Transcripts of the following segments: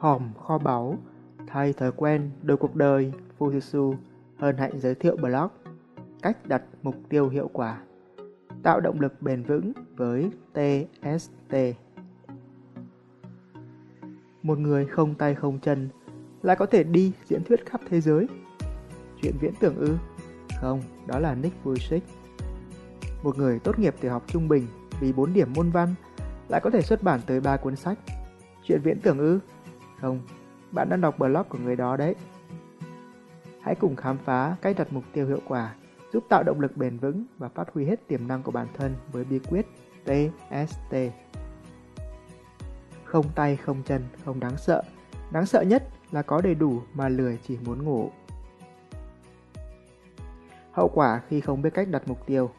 hòm kho báu, thay thói quen đổi cuộc đời, Fujitsu hơn hạnh giới thiệu blog, cách đặt mục tiêu hiệu quả, tạo động lực bền vững với TST. Một người không tay không chân lại có thể đi diễn thuyết khắp thế giới. Chuyện viễn tưởng ư? Không, đó là Nick Vujicic. Một người tốt nghiệp tiểu học trung bình vì 4 điểm môn văn lại có thể xuất bản tới 3 cuốn sách. Chuyện viễn tưởng ư? Không, bạn đã đọc blog của người đó đấy. Hãy cùng khám phá cách đặt mục tiêu hiệu quả, giúp tạo động lực bền vững và phát huy hết tiềm năng của bản thân với bí quyết TST. Không tay không chân không đáng sợ, đáng sợ nhất là có đầy đủ mà lười chỉ muốn ngủ. Hậu quả khi không biết cách đặt mục tiêu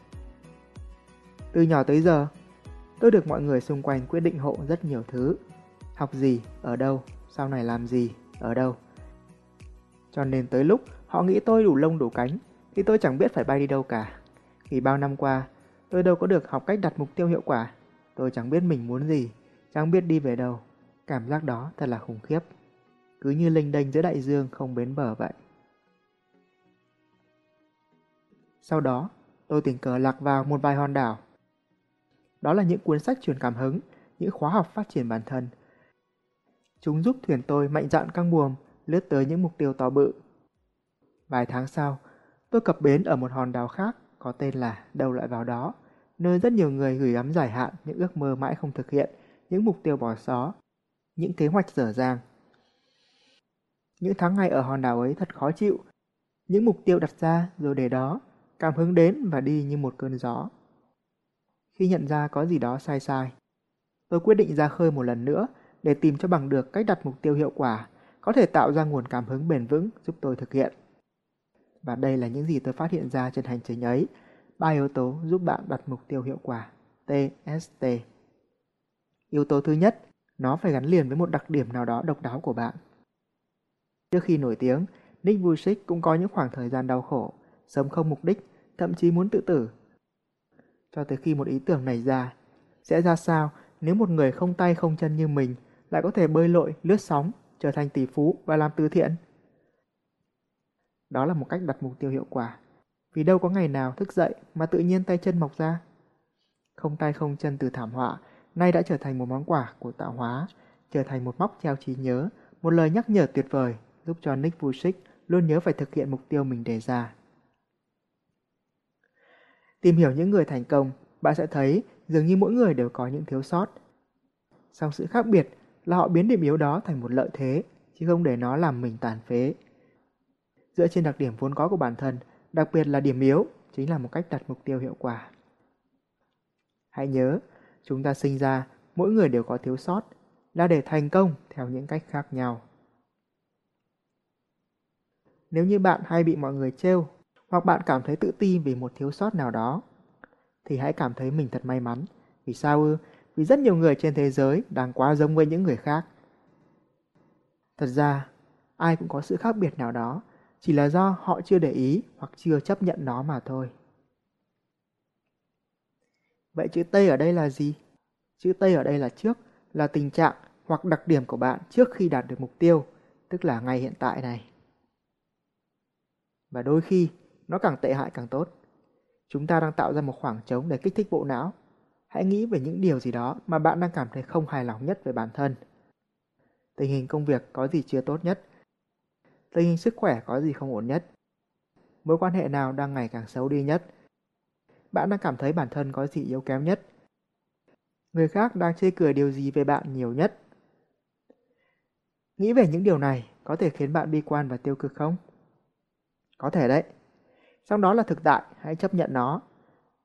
Từ nhỏ tới giờ, tôi được mọi người xung quanh quyết định hộ rất nhiều thứ. Học gì, ở đâu, sau này làm gì, ở đâu. Cho nên tới lúc họ nghĩ tôi đủ lông đủ cánh, thì tôi chẳng biết phải bay đi đâu cả. Vì bao năm qua, tôi đâu có được học cách đặt mục tiêu hiệu quả. Tôi chẳng biết mình muốn gì, chẳng biết đi về đâu. Cảm giác đó thật là khủng khiếp. Cứ như linh đênh giữa đại dương không bến bờ vậy. Sau đó, tôi tình cờ lạc vào một vài hòn đảo. Đó là những cuốn sách truyền cảm hứng, những khóa học phát triển bản thân. Chúng giúp thuyền tôi mạnh dạn căng buồm, lướt tới những mục tiêu to bự. Vài tháng sau, tôi cập bến ở một hòn đảo khác có tên là Đâu lại vào đó, nơi rất nhiều người gửi gắm dài hạn những ước mơ mãi không thực hiện, những mục tiêu bỏ xó, những kế hoạch dở dang. Những tháng ngày ở hòn đảo ấy thật khó chịu. Những mục tiêu đặt ra rồi để đó, cảm hứng đến và đi như một cơn gió. Khi nhận ra có gì đó sai sai, tôi quyết định ra khơi một lần nữa để tìm cho bằng được cách đặt mục tiêu hiệu quả, có thể tạo ra nguồn cảm hứng bền vững giúp tôi thực hiện. Và đây là những gì tôi phát hiện ra trên hành trình ấy. Ba yếu tố giúp bạn đặt mục tiêu hiệu quả. TST. Yếu tố thứ nhất, nó phải gắn liền với một đặc điểm nào đó độc đáo của bạn. Trước khi nổi tiếng, Nick Vujicic cũng có những khoảng thời gian đau khổ, sống không mục đích, thậm chí muốn tự tử. Cho tới khi một ý tưởng này ra, sẽ ra sao nếu một người không tay không chân như mình lại có thể bơi lội, lướt sóng, trở thành tỷ phú và làm từ thiện? Đó là một cách đặt mục tiêu hiệu quả. Vì đâu có ngày nào thức dậy mà tự nhiên tay chân mọc ra. Không tay không chân từ thảm họa, nay đã trở thành một món quà của tạo hóa, trở thành một móc treo trí nhớ, một lời nhắc nhở tuyệt vời giúp cho Nick Vujic luôn nhớ phải thực hiện mục tiêu mình đề ra. Tìm hiểu những người thành công, bạn sẽ thấy dường như mỗi người đều có những thiếu sót. Song sự khác biệt là họ biến điểm yếu đó thành một lợi thế, chứ không để nó làm mình tàn phế. Dựa trên đặc điểm vốn có của bản thân, đặc biệt là điểm yếu, chính là một cách đặt mục tiêu hiệu quả. Hãy nhớ, chúng ta sinh ra, mỗi người đều có thiếu sót, là để thành công theo những cách khác nhau. Nếu như bạn hay bị mọi người trêu, hoặc bạn cảm thấy tự ti vì một thiếu sót nào đó, thì hãy cảm thấy mình thật may mắn. Vì sao ư? Vì rất nhiều người trên thế giới đang quá giống với những người khác. Thật ra, ai cũng có sự khác biệt nào đó, chỉ là do họ chưa để ý hoặc chưa chấp nhận nó mà thôi. Vậy chữ T ở đây là gì? Chữ T ở đây là trước, là tình trạng hoặc đặc điểm của bạn trước khi đạt được mục tiêu, tức là ngay hiện tại này. Và đôi khi, nó càng tệ hại càng tốt. Chúng ta đang tạo ra một khoảng trống để kích thích bộ não. Hãy nghĩ về những điều gì đó mà bạn đang cảm thấy không hài lòng nhất về bản thân. Tình hình công việc có gì chưa tốt nhất? Tình hình sức khỏe có gì không ổn nhất? Mối quan hệ nào đang ngày càng xấu đi nhất? Bạn đang cảm thấy bản thân có gì yếu kém nhất? Người khác đang chê cười điều gì về bạn nhiều nhất? Nghĩ về những điều này có thể khiến bạn bi quan và tiêu cực không? Có thể đấy. Sau đó là thực tại, hãy chấp nhận nó.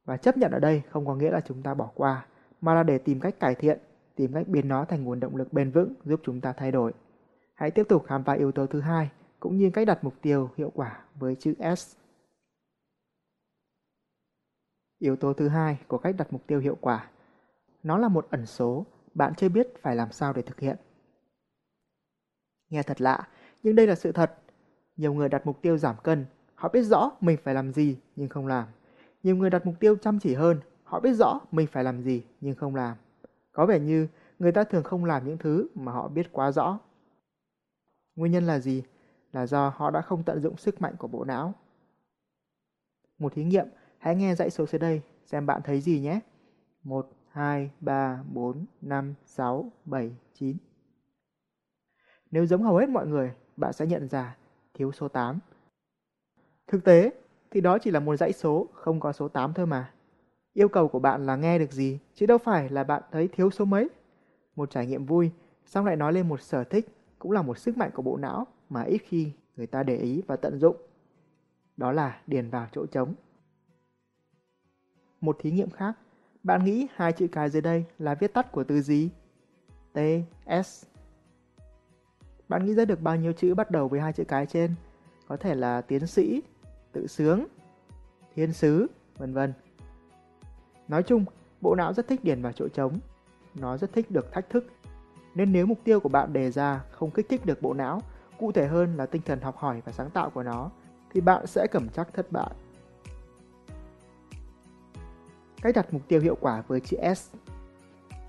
Và chấp nhận ở đây không có nghĩa là chúng ta bỏ qua, mà là để tìm cách cải thiện, tìm cách biến nó thành nguồn động lực bền vững giúp chúng ta thay đổi. Hãy tiếp tục khám phá yếu tố thứ hai, cũng như cách đặt mục tiêu hiệu quả với chữ S. Yếu tố thứ hai của cách đặt mục tiêu hiệu quả. Nó là một ẩn số, bạn chưa biết phải làm sao để thực hiện. Nghe thật lạ, nhưng đây là sự thật. Nhiều người đặt mục tiêu giảm cân, họ biết rõ mình phải làm gì nhưng không làm. Nhiều người đặt mục tiêu chăm chỉ hơn, họ biết rõ mình phải làm gì nhưng không làm. Có vẻ như người ta thường không làm những thứ mà họ biết quá rõ. Nguyên nhân là gì? Là do họ đã không tận dụng sức mạnh của bộ não. Một thí nghiệm, hãy nghe dãy số dưới đây xem bạn thấy gì nhé. 1, 2, 3, 4, 5, 6, 7, 9. Nếu giống hầu hết mọi người, bạn sẽ nhận ra thiếu số 8. Thực tế thì đó chỉ là một dãy số không có số 8 thôi mà. Yêu cầu của bạn là nghe được gì, chứ đâu phải là bạn thấy thiếu số mấy. Một trải nghiệm vui, xong lại nói lên một sở thích, cũng là một sức mạnh của bộ não mà ít khi người ta để ý và tận dụng. Đó là điền vào chỗ trống. Một thí nghiệm khác, bạn nghĩ hai chữ cái dưới đây là viết tắt của từ gì? T, S. Bạn nghĩ ra được bao nhiêu chữ bắt đầu với hai chữ cái trên? Có thể là tiến sĩ, tự sướng, thiên sứ, vân vân. Nói chung, bộ não rất thích điền vào chỗ trống. Nó rất thích được thách thức. Nên nếu mục tiêu của bạn đề ra không kích thích được bộ não, cụ thể hơn là tinh thần học hỏi và sáng tạo của nó, thì bạn sẽ cầm chắc thất bại. Cách đặt mục tiêu hiệu quả với chữ S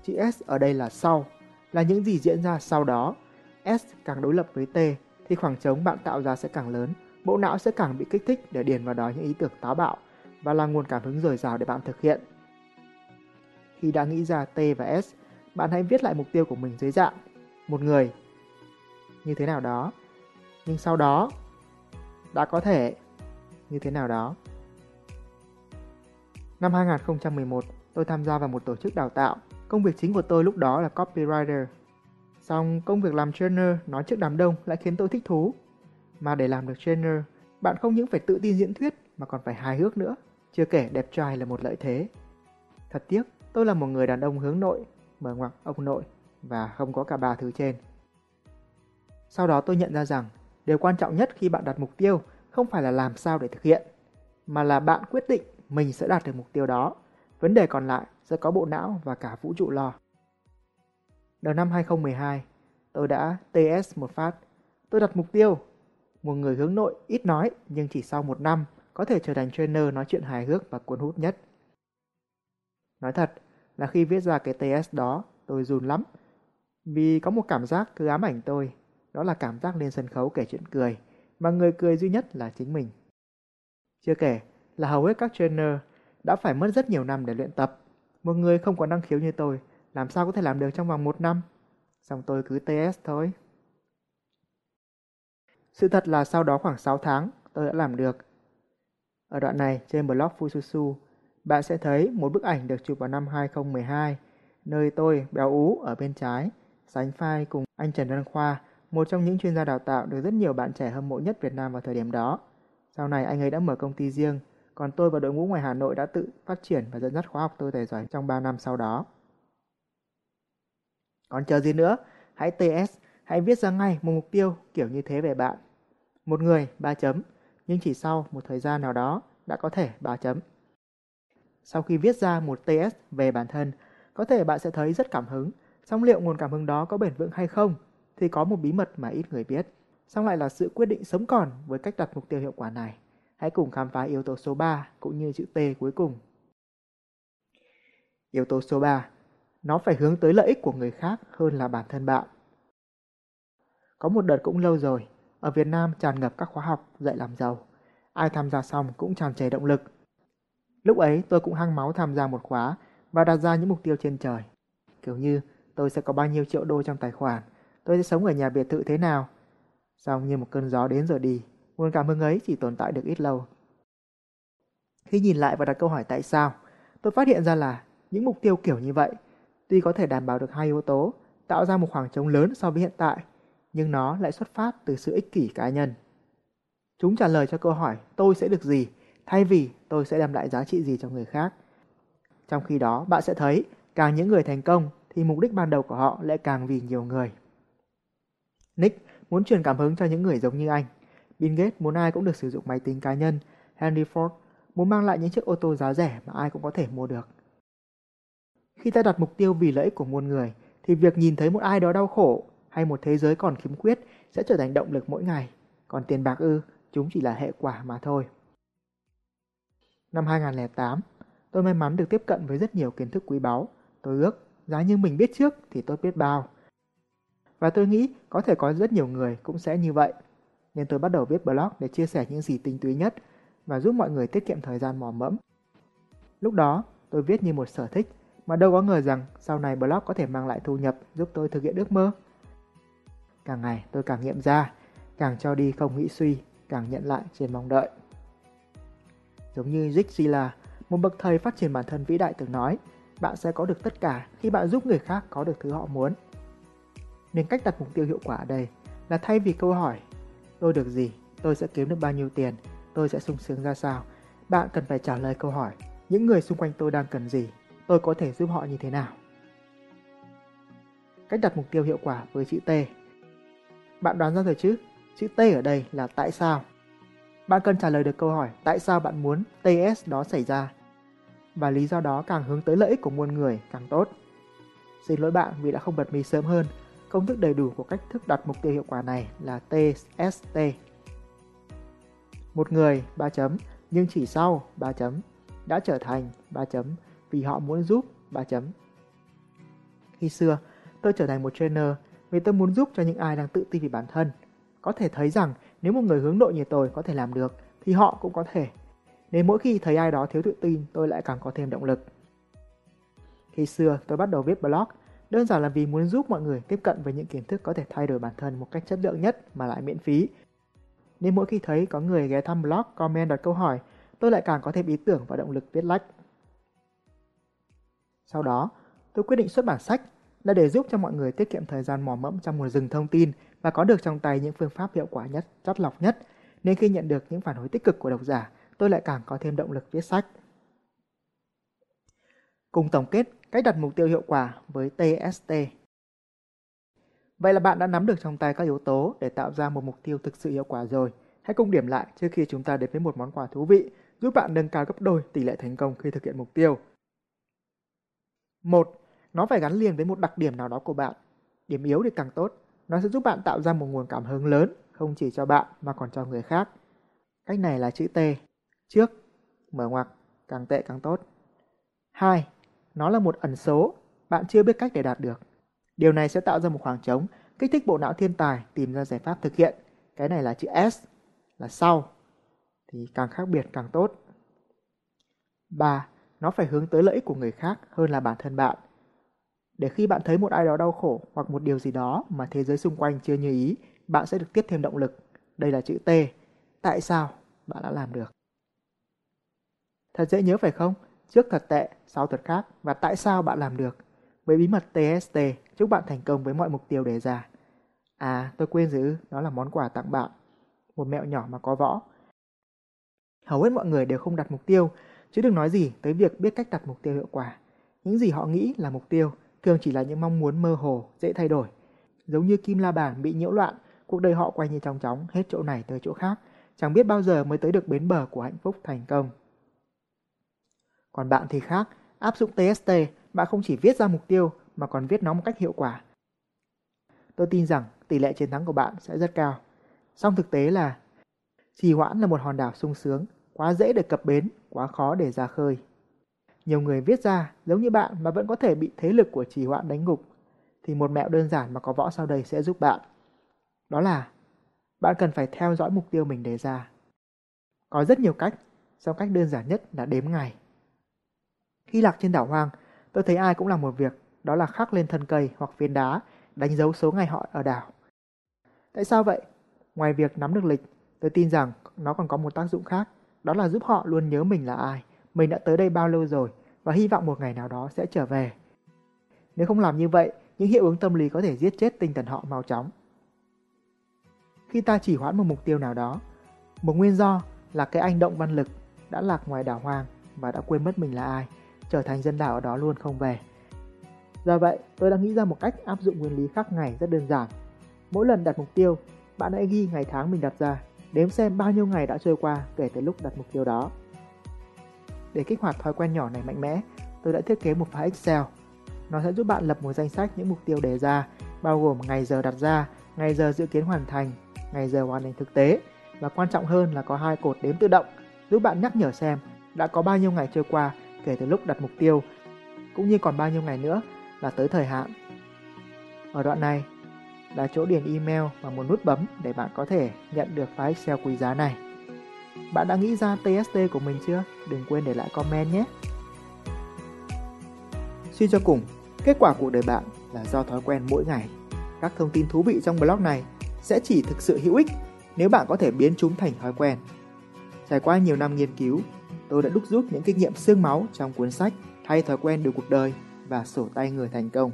Chữ S ở đây là sau, là những gì diễn ra sau đó. S càng đối lập với T thì khoảng trống bạn tạo ra sẽ càng lớn, bộ não sẽ càng bị kích thích để điền vào đó những ý tưởng táo bạo và là nguồn cảm hứng dồi dào để bạn thực hiện. Khi đã nghĩ ra T và S, bạn hãy viết lại mục tiêu của mình dưới dạng một người như thế nào đó. Nhưng sau đó đã có thể như thế nào đó. Năm 2011, tôi tham gia vào một tổ chức đào tạo. Công việc chính của tôi lúc đó là copywriter. Xong công việc làm trainer nói trước đám đông lại khiến tôi thích thú. Mà để làm được trainer, bạn không những phải tự tin diễn thuyết mà còn phải hài hước nữa. Chưa kể đẹp trai là một lợi thế. Thật tiếc, tôi là một người đàn ông hướng nội, mở ngoặc ông nội và không có cả ba thứ trên. Sau đó tôi nhận ra rằng điều quan trọng nhất khi bạn đặt mục tiêu không phải là làm sao để thực hiện, mà là bạn quyết định mình sẽ đạt được mục tiêu đó. Vấn đề còn lại sẽ có bộ não và cả vũ trụ lo. Đầu năm 2012, tôi đã TS một phát. Tôi đặt mục tiêu, một người hướng nội, ít nói nhưng chỉ sau một năm có thể trở thành trainer nói chuyện hài hước và cuốn hút nhất. Nói thật là khi viết ra cái TS đó, tôi run lắm. Vì có một cảm giác cứ ám ảnh tôi, đó là cảm giác lên sân khấu kể chuyện cười, mà người cười duy nhất là chính mình. Chưa kể là hầu hết các trainer đã phải mất rất nhiều năm để luyện tập. Một người không có năng khiếu như tôi, làm sao có thể làm được trong vòng một năm? Xong tôi cứ TS thôi. Sự thật là sau đó khoảng 6 tháng, tôi đã làm được. Ở đoạn này trên blog Fususu, bạn sẽ thấy một bức ảnh được chụp vào năm 2012, nơi tôi béo ú ở bên trái, sánh phai cùng anh Trần Văn Khoa, một trong những chuyên gia đào tạo được rất nhiều bạn trẻ hâm mộ nhất Việt Nam vào thời điểm đó. Sau này anh ấy đã mở công ty riêng, còn tôi và đội ngũ ngoài Hà Nội đã tự phát triển và dẫn dắt khóa học tôi tài giỏi trong 3 năm sau đó. Còn chờ gì nữa? Hãy TS, hãy viết ra ngay một mục tiêu kiểu như thế về bạn. Một người, 3 chấm, nhưng chỉ sau một thời gian nào đó đã có thể 3 chấm. Sau khi viết ra một TS về bản thân, có thể bạn sẽ thấy rất cảm hứng, song liệu nguồn cảm hứng đó có bền vững hay không thì có một bí mật mà ít người biết. Song lại là sự quyết định sống còn với cách đặt mục tiêu hiệu quả này. Hãy cùng khám phá yếu tố số 3 cũng như chữ T cuối cùng. Yếu tố số 3. Nó phải hướng tới lợi ích của người khác hơn là bản thân bạn. Có một đợt cũng lâu rồi, ở Việt Nam tràn ngập các khóa học dạy làm giàu. Ai tham gia xong cũng tràn trề động lực. Lúc ấy tôi cũng hăng máu tham gia một khóa và đặt ra những mục tiêu trên trời. Kiểu như tôi sẽ có bao nhiêu triệu đô trong tài khoản, tôi sẽ sống ở nhà biệt thự thế nào. Xong như một cơn gió đến rồi đi, nguồn cảm hứng ấy chỉ tồn tại được ít lâu. Khi nhìn lại và đặt câu hỏi tại sao, tôi phát hiện ra là những mục tiêu kiểu như vậy, tuy có thể đảm bảo được hai yếu tố, tạo ra một khoảng trống lớn so với hiện tại, nhưng nó lại xuất phát từ sự ích kỷ cá nhân. Chúng trả lời cho câu hỏi tôi sẽ được gì, thay vì tôi sẽ đem lại giá trị gì cho người khác. Trong khi đó, bạn sẽ thấy càng những người thành công thì mục đích ban đầu của họ lại càng vì nhiều người. Nick muốn truyền cảm hứng cho những người giống như anh. Bill Gates muốn ai cũng được sử dụng máy tính cá nhân. Henry Ford muốn mang lại những chiếc ô tô giá rẻ mà ai cũng có thể mua được. Khi ta đặt mục tiêu vì lợi ích của muôn người, thì việc nhìn thấy một ai đó đau khổ hay một thế giới còn khiếm khuyết sẽ trở thành động lực mỗi ngày. Còn tiền bạc ư, chúng chỉ là hệ quả mà thôi. Năm 2008, tôi may mắn được tiếp cận với rất nhiều kiến thức quý báu. Tôi ước, giá như mình biết trước thì tốt biết bao. Và tôi nghĩ có thể có rất nhiều người cũng sẽ như vậy. Nên tôi bắt đầu viết blog để chia sẻ những gì tinh túy nhất và giúp mọi người tiết kiệm thời gian mò mẫm. Lúc đó, tôi viết như một sở thích, mà đâu có ngờ rằng sau này blog có thể mang lại thu nhập giúp tôi thực hiện ước mơ. Càng ngày tôi càng nghiệm ra, càng cho đi không nghĩ suy, càng nhận lại trên mong đợi. Giống như Zig Ziglar, một bậc thầy phát triển bản thân vĩ đại từng nói, bạn sẽ có được tất cả khi bạn giúp người khác có được thứ họ muốn. Nên cách đặt mục tiêu hiệu quả ở đây là thay vì câu hỏi tôi được gì, tôi sẽ kiếm được bao nhiêu tiền, tôi sẽ sung sướng ra sao, bạn cần phải trả lời câu hỏi những người xung quanh tôi đang cần gì, tôi có thể giúp họ như thế nào. Cách đặt mục tiêu hiệu quả với chữ T bạn đoán ra rồi chứ? Chữ T ở đây là tại sao? Bạn cần trả lời được câu hỏi tại sao bạn muốn TS đó xảy ra. Và lý do đó càng hướng tới lợi ích của muôn người càng tốt. Xin lỗi bạn vì đã không bật mí sớm hơn. Công thức đầy đủ của cách thức đặt mục tiêu hiệu quả này là TST. Một người 3 chấm nhưng chỉ sau 3 chấm đã trở thành 3 chấm vì họ muốn giúp 3 chấm. Khi xưa, tôi trở thành một trainer vì tôi muốn giúp cho những ai đang tự ti về bản thân. Có thể thấy rằng nếu một người hướng nội như tôi có thể làm được, thì họ cũng có thể. Nên mỗi khi thấy ai đó thiếu tự tin, tôi lại càng có thêm động lực. Khi xưa, tôi bắt đầu viết blog, đơn giản là vì muốn giúp mọi người tiếp cận với những kiến thức có thể thay đổi bản thân một cách chất lượng nhất mà lại miễn phí. Nên mỗi khi thấy có người ghé thăm blog, comment đặt câu hỏi, tôi lại càng có thêm ý tưởng và động lực viết lách. Sau đó, tôi quyết định xuất bản sách là để giúp cho mọi người tiết kiệm thời gian mò mẫm trong một rừng thông tin và có được trong tay những phương pháp hiệu quả nhất, chất lọc nhất. Nên khi nhận được những phản hồi tích cực của độc giả, tôi lại càng có thêm động lực viết sách. Cùng tổng kết cách đặt mục tiêu hiệu quả với TST. Vậy là bạn đã nắm được trong tay các yếu tố để tạo ra một mục tiêu thực sự hiệu quả rồi. Hãy cùng điểm lại trước khi chúng ta đến với một món quà thú vị giúp bạn nâng cao gấp đôi tỷ lệ thành công khi thực hiện mục tiêu. 1. Nó phải gắn liền với một đặc điểm nào đó của bạn. Điểm yếu thì càng tốt. Nó sẽ giúp bạn tạo ra một nguồn cảm hứng lớn, không chỉ cho bạn mà còn cho người khác. Cách này là chữ T. Trước, mở ngoặc, càng tệ càng tốt. 2. Nó là một ẩn số, bạn chưa biết cách để đạt được. Điều này sẽ tạo ra một khoảng trống, kích thích bộ não thiên tài tìm ra giải pháp thực hiện. Cái này là chữ S, là sau. Thì càng khác biệt càng tốt. 3. Nó phải hướng tới lợi ích của người khác hơn là bản thân bạn. Để khi bạn thấy một ai đó đau khổ hoặc một điều gì đó mà thế giới xung quanh chưa như ý, bạn sẽ được tiếp thêm động lực. Đây là chữ T. Tại sao bạn đã làm được? Thật dễ nhớ phải không? Trước thật tệ, sau thật khác và tại sao bạn làm được? Với bí mật TST, chúc bạn thành công với mọi mục tiêu đề ra. À, tôi quên giữ, đó là món quà tặng bạn. Một mẹo nhỏ mà có võ. Hầu hết mọi người đều không đặt mục tiêu, chứ đừng nói gì tới việc biết cách đặt mục tiêu hiệu quả. Những gì họ nghĩ là mục tiêu thường chỉ là những mong muốn mơ hồ, dễ thay đổi. Giống như Kim La Bàn bị nhiễu loạn, cuộc đời họ quay như trong chóng, hết chỗ này tới chỗ khác, chẳng biết bao giờ mới tới được bến bờ của hạnh phúc thành công. Còn bạn thì khác, áp dụng TST, bạn không chỉ viết ra mục tiêu mà còn viết nó một cách hiệu quả. Tôi tin rằng tỷ lệ chiến thắng của bạn sẽ rất cao. Song thực tế là trì hoãn là một hòn đảo sung sướng, quá dễ để cập bến, quá khó để ra khơi. Nhiều người viết ra giống như bạn mà vẫn có thể bị thế lực của trì hoãn đánh gục, thì một mẹo đơn giản mà có võ sau đây sẽ giúp bạn. Đó là bạn cần phải theo dõi mục tiêu mình đề ra. Có rất nhiều cách, song cách đơn giản nhất là đếm ngày. Khi lạc trên đảo hoang, tôi thấy ai cũng làm một việc, đó là khắc lên thân cây hoặc phiến đá, đánh dấu số ngày họ ở đảo. Tại sao vậy? Ngoài việc nắm được lịch, tôi tin rằng nó còn có một tác dụng khác, đó là giúp họ luôn nhớ mình là ai, mình đã tới đây bao lâu rồi và hy vọng một ngày nào đó sẽ trở về. Nếu không làm như vậy, những hiệu ứng tâm lý có thể giết chết tinh thần họ mau chóng. Khi ta chỉ hoãn một mục tiêu nào đó, một nguyên do là cái anh động văn lực đã lạc ngoài đảo hoang và đã quên mất mình là ai, trở thành dân đảo ở đó luôn không về. Do vậy, tôi đã nghĩ ra một cách áp dụng nguyên lý khắc ngày rất đơn giản. Mỗi lần đặt mục tiêu, bạn hãy ghi ngày tháng mình đặt ra, đếm xem bao nhiêu ngày đã trôi qua kể từ lúc đặt mục tiêu đó. Để kích hoạt thói quen nhỏ này mạnh mẽ, tôi đã thiết kế một file Excel. Nó sẽ giúp bạn lập một danh sách những mục tiêu đề ra, bao gồm ngày giờ đặt ra, ngày giờ dự kiến hoàn thành, ngày giờ hoàn thành thực tế và quan trọng hơn là có hai cột đếm tự động giúp bạn nhắc nhở xem đã có bao nhiêu ngày trôi qua kể từ lúc đặt mục tiêu cũng như còn bao nhiêu ngày nữa là tới thời hạn. Ở đoạn này, là chỗ điền email và một nút bấm để bạn có thể nhận được file Excel quý giá này. Bạn đã nghĩ ra TST của mình chưa? Đừng quên để lại comment nhé! Suy cho cùng, kết quả cuộc đời bạn là do thói quen mỗi ngày. Các thông tin thú vị trong blog này sẽ chỉ thực sự hữu ích nếu bạn có thể biến chúng thành thói quen. Trải qua nhiều năm nghiên cứu, tôi đã đúc rút những kinh nghiệm xương máu trong cuốn sách Thay thói quen được cuộc đời và sổ tay người thành công.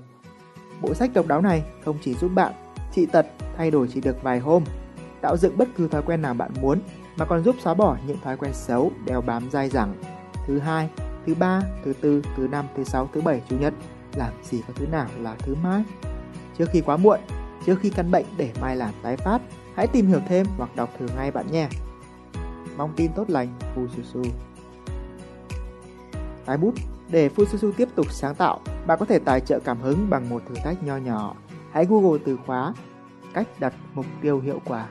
Bộ sách độc đáo này không chỉ giúp bạn trị tật thay đổi chỉ được vài hôm, tạo dựng bất cứ thói quen nào bạn muốn mà còn giúp xóa bỏ những thói quen xấu đeo bám dai dẳng. Thứ hai, thứ ba, thứ tư, thứ năm, thứ sáu, thứ bảy, chủ nhật, làm gì có thứ nào là thứ mai. Trước khi quá muộn, trước khi căn bệnh để mai làm tái phát, hãy tìm hiểu thêm hoặc đọc thử ngay bạn nhé. Mong tin tốt lành, Fususu. Tái bút Để Fususu tiếp tục sáng tạo, bạn có thể tài trợ cảm hứng bằng một thử thách nho nhỏ. Hãy Google từ khóa cách đặt mục tiêu hiệu quả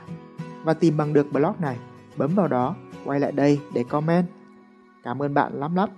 và tìm bằng được blog này. Bấm vào đó, quay lại đây để comment. Cảm ơn bạn lắm lắm.